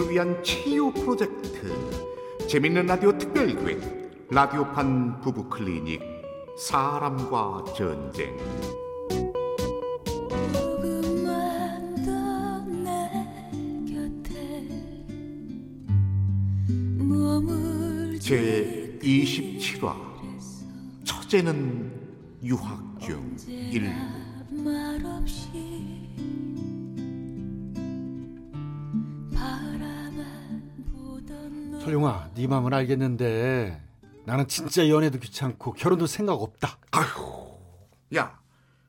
청춘들을 위한 치유 프로젝트 재밌는 라디오 특별기획 라디오판 부부 클리닉 사람과 전쟁 제 27화 처제는 유학 중 1. 설용아, 네 마음은 알겠는데 나는 진짜 연애도 귀찮고 결혼도 생각 없다. 아휴 야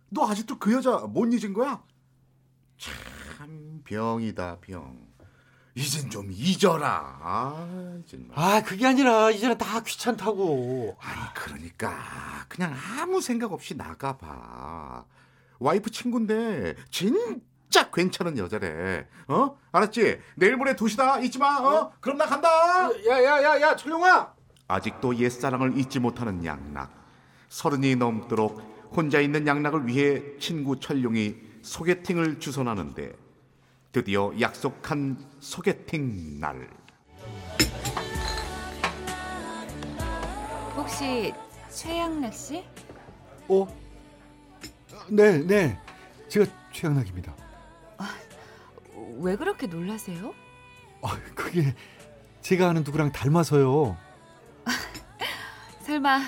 너 아직도 그 여자 못 잊은 거야? 참 병이다 병 이젠 좀 잊어라 아 정말 아, 그게 아니라 이제는 다 귀찮다고. 아니 그러니까 그냥 아무 생각 없이 나가 봐 와이프 친구인데 진 짜 괜찮은 여자래 어 알았지 내일 모레 도시다 잊지 마 어 그럼 나 간다 야야야야, 철용아. 아직도 옛사랑을 잊지 못하는 양락 서른이 넘도록 혼자 있는 양락을 위해 친구 철룡이 소개팅을 주선하는데 드디어 약속한 소개팅 날 혹시 최양락 씨? 어? 네, 네. 제가 최양락입니다. 왜 그렇게 놀라세요? 아, 그게 제가 아는 누구랑 닮아서요. 설마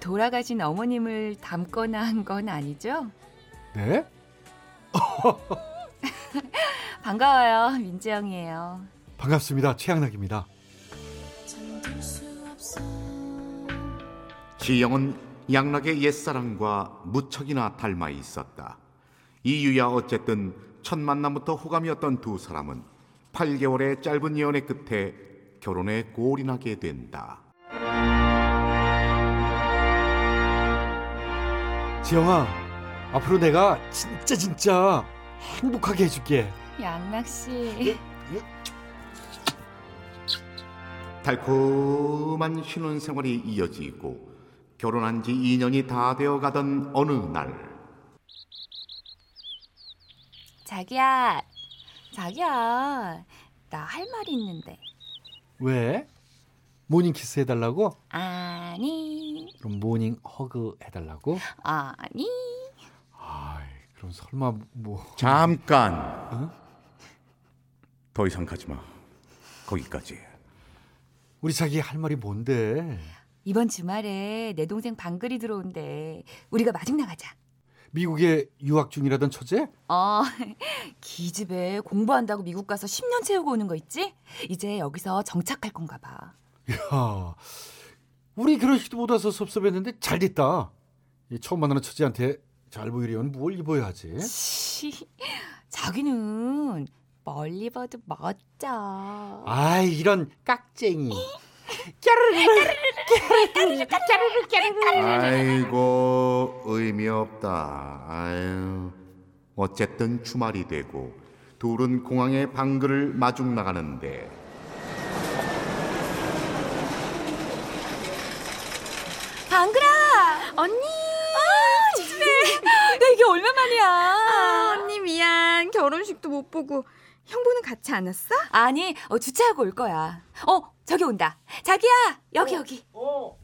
돌아가신 어머님을 닮거나 한 건 아니죠? 네? 반가워요, 민지영이에요. 반갑습니다. 최양락입니다. 지영은 양락의 옛사랑과 무척이나 닮아 있었다. 이유야 어쨌든 첫 만남부터 호감이었던 두 사람은 8개월의 짧은 연애 끝에 결혼에 골이 나게 된다. 지영아, 앞으로 내가 진짜 진짜 행복하게 해줄게. 양락 씨. 달콤한 신혼생활이 이어지고 결혼한 지 2년이 다 되어 가던 어느 날 자기야, 자기야, 나 할 말이 있는데. 왜? morning 키스 해달라고? 아니, 그럼 morning hug 해달라고? 아니. 아이, 그럼 설마 뭐? 잠깐 더 이상 가지 마 거기까지 우리 자기 할 말이 뭔데? 이번 주말에 내 동생 방글이 들어온대. 우리가 마중 나가자. 미국에 유학 중이라던 처제? 어, 기집애 공부한다고 미국 가서 10년 채우고 오는 거 있지? 이제 여기서 정착할 건가 봐. 야, 우리 결혼식도 못 와서 섭섭했는데 잘 됐다. 이 처음 만나는 처제한테 잘 보이려면 뭘 입어야 하지? 치, 자기는 멀리 봐도 멋져. 아이, 이런 깍쟁이. 아이고 의미 없다 아유 어쨌든 주말이 되고 둘은 공항에 방글을 마중 나가는데 방글아! 언니! 아, 기집애! 야, 이게 얼마만이야? 아, 언니 미안. 결혼식도 못 보고 형부는 같이 안 왔어? 아니, 어, 주차하고 올 거야. 어, 저기 온다. 자기야, 여기, 여기. 어,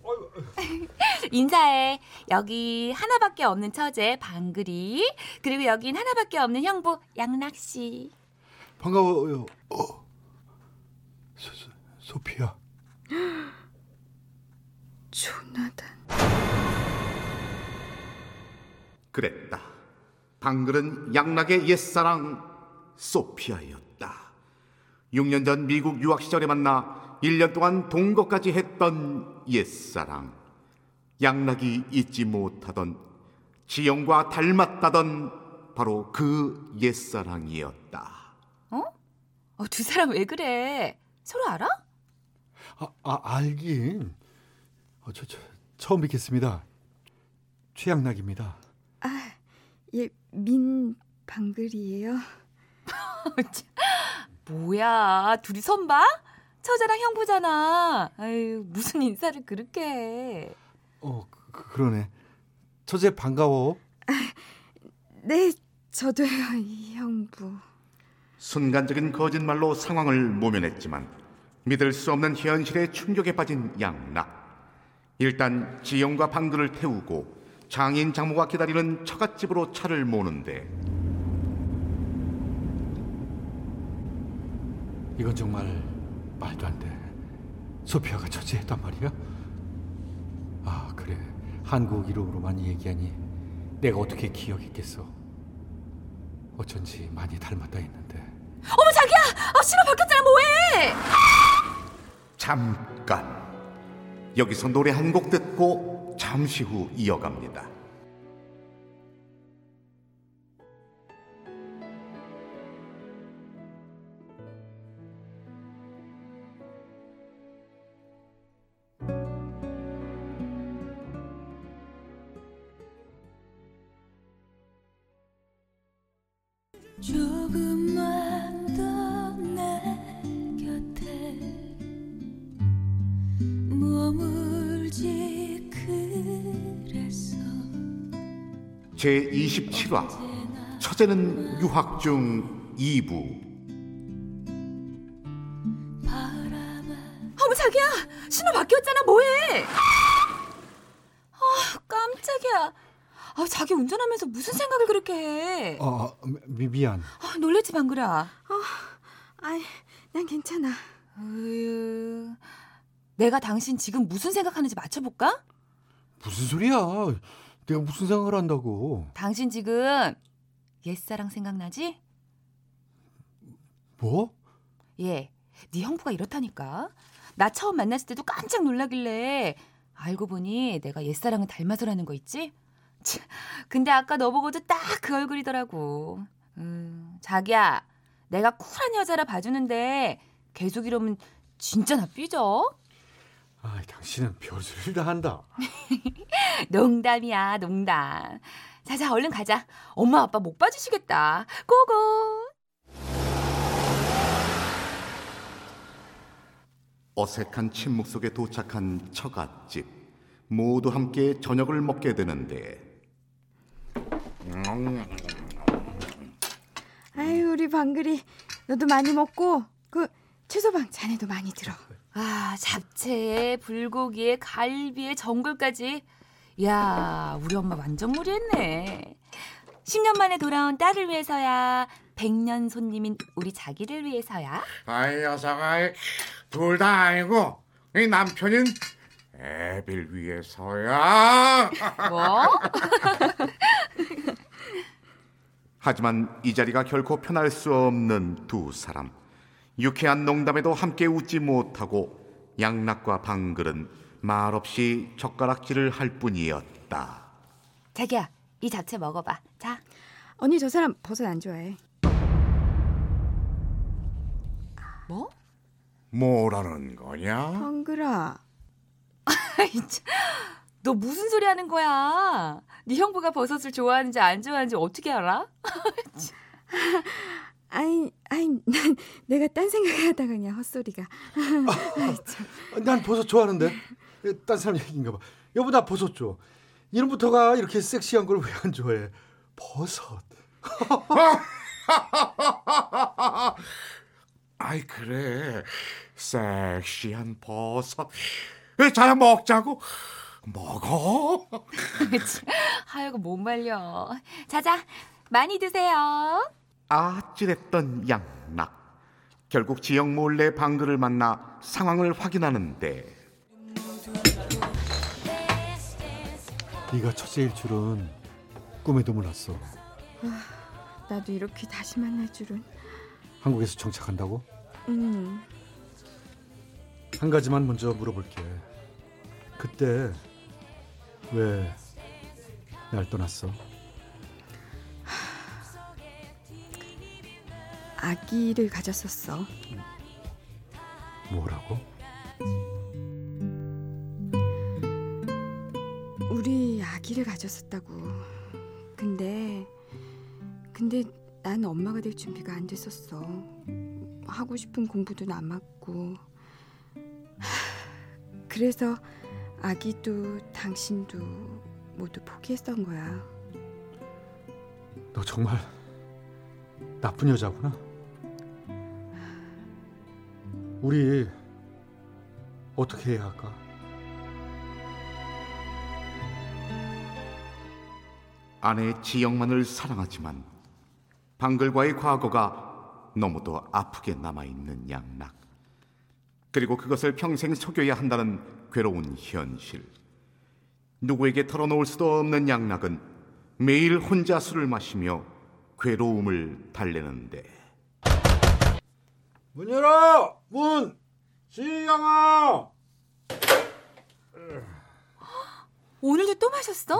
인사해. 여기 하나밖에 없는 처제, 방글이. 그리고 여긴 하나밖에 없는 형부, 양락씨. 반가워요. 어. 소, 소, 소피아. 조나단. 그랬다 방글은 양락의 옛사랑 소피아였다 6년 전 미국 유학 시절에 만나 1년 동안 동거까지 했던 옛사랑 양락이 잊지 못하던 지영과 닮았다던 바로 그 옛사랑이었다 어? 어, 두 사람 왜 그래? 서로 알아? 아, 아 알긴. 어, 저, 저, 처음 뵙겠습니다. 최양락입니다. 아, 얘민 방글이에요. 뭐야, 둘이 선봐? 처제랑 형부잖아. 아유, 무슨 인사를 그렇게 해. 어, 그, 그러네. 처제 반가워. 네, 저도요, 이 형부. 순간적인 거짓말로 상황을 모면했지만 믿을 수 없는 현실에 충격에 빠진 양락. 일단 지영과 방글을 태우고 장인 장모가 기다리는 처갓집으로 차를 모는데 이건 정말 말도 안 돼. 소피아가 처지했단 말이야? 아 그래 한국 이름으로만 얘기하니 내가 어떻게 기억했겠어? 어쩐지 많이 닮았다 했는데 어머 자기야, 아 신호 바뀌었잖아 뭐해? 잠깐 여기서 노래 한 곡 듣고 잠시 후 이어갑니다. 제 27화 처제는 유학 중 2부 바라만 어머 자기야, 신호 바뀌었잖아 뭐해? 아 깜짝이야. 아 자기 운전하면서 무슨 생각을 그렇게 해? 아 미, 미안 아, 놀랬지 방글아. 아이, 난 괜찮아. 으유, 내가 당신 지금 무슨 생각하는지 맞춰볼까? 무슨 소리야 내가 무슨 생각을 한다고 당신 지금 옛사랑 생각나지? 뭐? 예, 네 형부가 이렇다니까. 나 처음 만났을 때도 깜짝 놀라길래 알고 보니 내가 옛사랑을 닮아서라는 거 있지? 참, 근데 아까 너 보고도 딱 그 얼굴이더라고. 음, 자기야, 내가 쿨한 여자라 봐주는데 계속 이러면 진짜 나 삐져? 아 당신은 별소리를 다 한다 농담이야, 농담. 자자, 얼른 가자. 엄마 아빠 못 봐주시겠다. 고고. 어색한 침묵 속에 도착한 처갓집 모두 함께 저녁을 먹게 되는데 아유, 우리 방글이 너도 많이 먹고 그 채소방 자네도 많이 들어. 아, 잡채에 불고기에 갈비에 전골까지. 야, 우리 엄마 완전 무리했네. 10년 만에 돌아온 딸을 위해서야. 100년 손님인 우리 자기를 위해서야. 아이 여사가 둘 다 아니고 이 남편인 애빌 위해서야. 뭐? 하지만 이 자리가 결코 편할 수 없는 두 사람. 유쾌한 농담에도 함께 웃지 못하고 양락과 방글은 말없이 젓가락질을 할 뿐이었다. 자기야, 이 잡채 먹어봐. 자. 언니 저 사람 버섯 안 좋아해. 뭐? 뭐라는 거냐? 방글아. 아이, 참. 너 무슨 소리 하는 거야? 네 형부가 버섯을 좋아하는지 안 좋아하는지 어떻게 알아? 아이, 아이, 난 내가 딴 생각하다가 그냥 헛소리가. 난 버섯 좋아하는데. 딴 사람 얘기인가 봐. 여보 나 버섯 줘. 이름부터가 이렇게 섹시한 걸 왜 안 좋아해? 버섯. 아이 그래. 섹시한 버섯. 자 먹자고 먹어 하여가 못 말려. 자자, 많이 드세요. 아찔했던 양락 결국 지영 몰래 방글을 만나 상황을 확인하는데 네가 첫째일 줄은 꿈에도 몰랐어 나도 이렇게 다시 만날 줄은. 한국에서 정착한다고? 음, 한 가지만 먼저 물어볼게 그때 왜 날 떠났어? 아기를 가졌었어. 뭐라고? 우리 아기를 가졌었다고. 근데 근데 난 엄마가 될 준비가 안 됐었어. 하고 싶은 공부도. 하, 그래서 아기도 당신도 모두 포기했던 거야. 너 정말 나쁜 여자구나 우리 어떻게 해야 할까? 아내 지영만을 사랑하지만 방글과의 과거가 너무도 아프게 남아있는 양락. 그리고 그것을 평생 속여야 한다는 괴로운 현실. 누구에게 털어놓을 수도 없는 양락은 매일 혼자 술을 마시며 괴로움을 달래는데 문 열어! 문! 지영아! 오늘도 또 마셨어?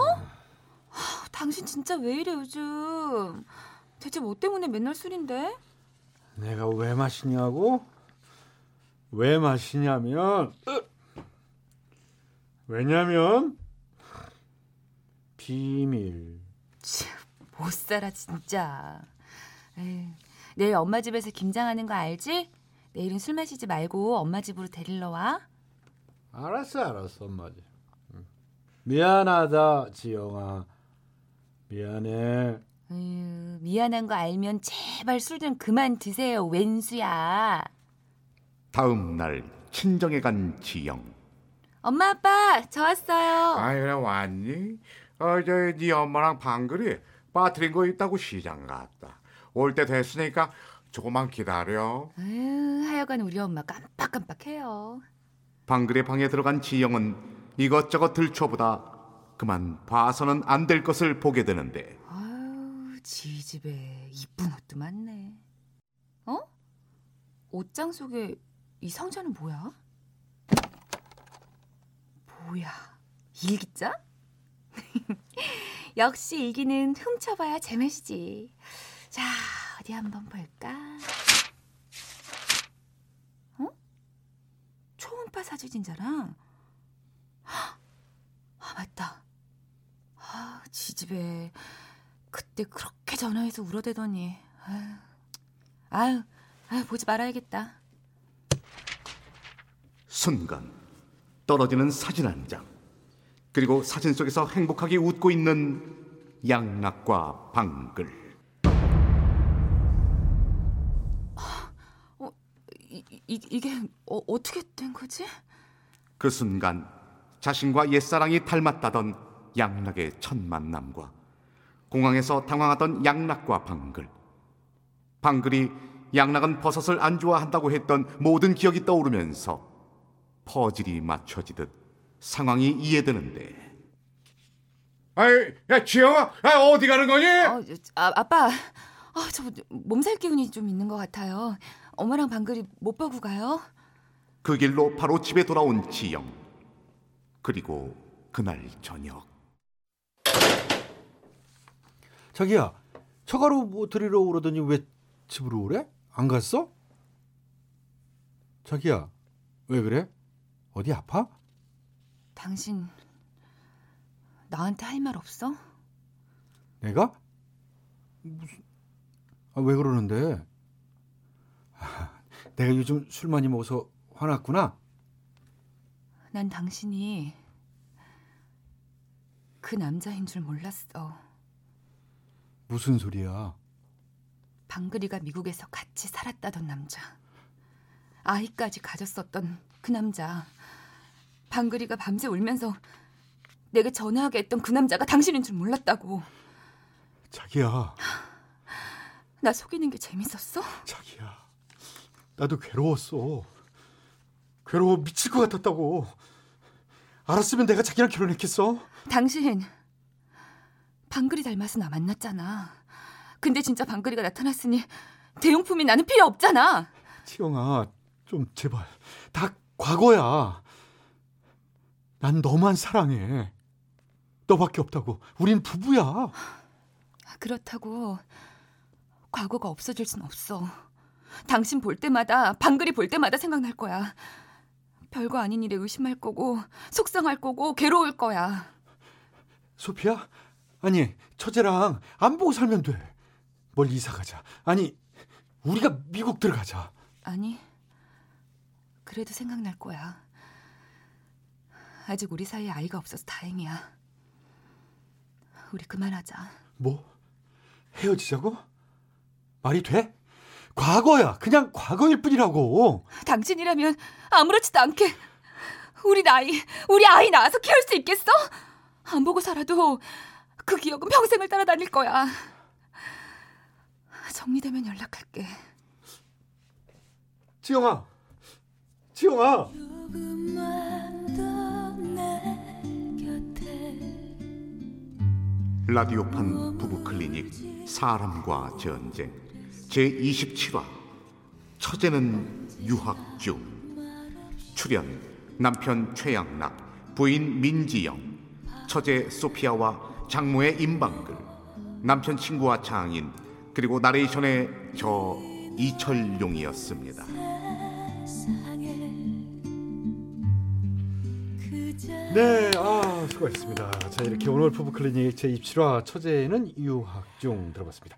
하, 당신 진짜 왜 이래 요즘? 대체 뭐 때문에 맨날 술인데? 내가 왜 마시냐고? 왜 마시냐면 왜냐면 비밀. 못 살아 진짜. 에휴, 내일 엄마 집에서 김장하는 거 알지? 내일은 술 마시지 말고 엄마 집으로 데리러 와. 알았어, 알았어, 엄마 집. 응. 미안하다, 지영아. 미안해. 에휴, 미안한 거 알면 제발 술 좀 그만 드세요, 웬수야. 다음 날 친정에 간 지영. 엄마 아빠 저 왔어요. 그래 왔니? 어저 네 엄마랑 방글이 빠뜨린 거 있다고 시장 갔다. 올 때 됐으니까 조금만 기다려. 에휴, 하여간 우리 엄마 깜빡깜빡해요. 방글의 방에 들어간 지영은 이것저것 들춰보다 그만 봐서는 안 될 것을 보게 되는데 아유, 지 집에 이쁜 옷도 많네. 어? 옷장 속에 이 상자는 뭐야? 뭐야? 일기장? 역시 일기는 훔쳐봐야 제맛이지. 자, 어디 한번 볼까? 어? 초음파 사주진자랑 아 맞다. 아, 지 집에 그때 그렇게 전화해서 울어대더니 아유, 아유, 아유 보지 말아야겠다. 순간 떨어지는 사진 한 장. 그리고 사진 속에서 행복하게 웃고 있는 양락과 방글. 이, 이, 이게 어, 어떻게 된 거지? 그 순간 자신과 옛사랑이 닮았다던 양락의 첫 만남과 공항에서 당황하던 양락과 방글. 방글이 양락은 버섯을 안 좋아한다고 했던 모든 기억이 떠오르면서 퍼즐이 맞춰지듯 상황이 이해되는데. 아이, 야 지영아, 아, 어디 가는 거니? 어, 아, 아빠, 아, 저 몸살 기운이 좀 있는 것 같아요. 엄마랑 방글이 못 보고 가요? 그 길로 바로 집에 돌아온 지영. 그리고 그날 저녁. 자기야, 처가로 뭐 드리러 오라더니 왜 집으로 오래? 안 갔어? 자기야, 왜 그래? 어디 아파? 당신 나한테 할 말 없어? 내가? 무슨? 아, 왜 그러는데? 아, 내가 요즘 술 많이 먹어서 화났구나. 난 당신이 그 남자인 줄 몰랐어. 무슨 소리야? 방글이가 미국에서 같이 살았다던 남자. 아이까지 가졌었던 그 남자. 방글이가 밤새 울면서 내가 전화하게 했던 그 남자가 당신인 줄 몰랐다고. 자기야, 나 속이는 게 재밌었어? 자기야. 나도 괴로웠어. 괴로워 미칠 것 같았다고. 알았으면 내가 자기랑 결혼했겠어? 당신 방글이 닮아서 나 만났잖아. 근데 진짜 방글이가 나타났으니 대용품이 나는 필요 없잖아. 지영아, 좀 제발. 다 과거야. 난 너만 사랑해. 너밖에 없다고. 우린 부부야. 그렇다고 과거가 없어질 순 없어. 당신 볼 때마다 방글이 볼 때마다 생각날 거야. 별거 아닌 일에 의심할 거고 속상할 거고 괴로울 거야. 소피야? 아니, 처제랑 안 보고 살면 돼. 멀리 이사 가자. 아니, 우리가 미국 들어가자. 아니 그래도 생각날 거야. 아직 우리 사이에 아이가 없어서 다행이야. 우리 그만하자. 뭐? 헤어지자고? 말이 돼? 과거야. 그냥 과거일 뿐이라고. 당신이라면 아무렇지도 않게 우리 나이, 우리 아이 낳아서 키울 수 있겠어? 안 보고 살아도 그 기억은 평생을 따라다닐 거야. 정리되면 연락할게. 지영아. 지영아. 라디오판 부부 클리닉 사람과 전쟁. 제 27화 처제는 유학 중. 출연 남편 최양락 부인 민지영 처제 소피아와 장모의 임방글. 남편 친구와 장인 그리고 나레이션의 저 이철용이었습니다. 네, 아, 수고하셨습니다. 자, 이렇게 오늘 부부 클리닉 제 27화 처제는 유학 중 들어봤습니다.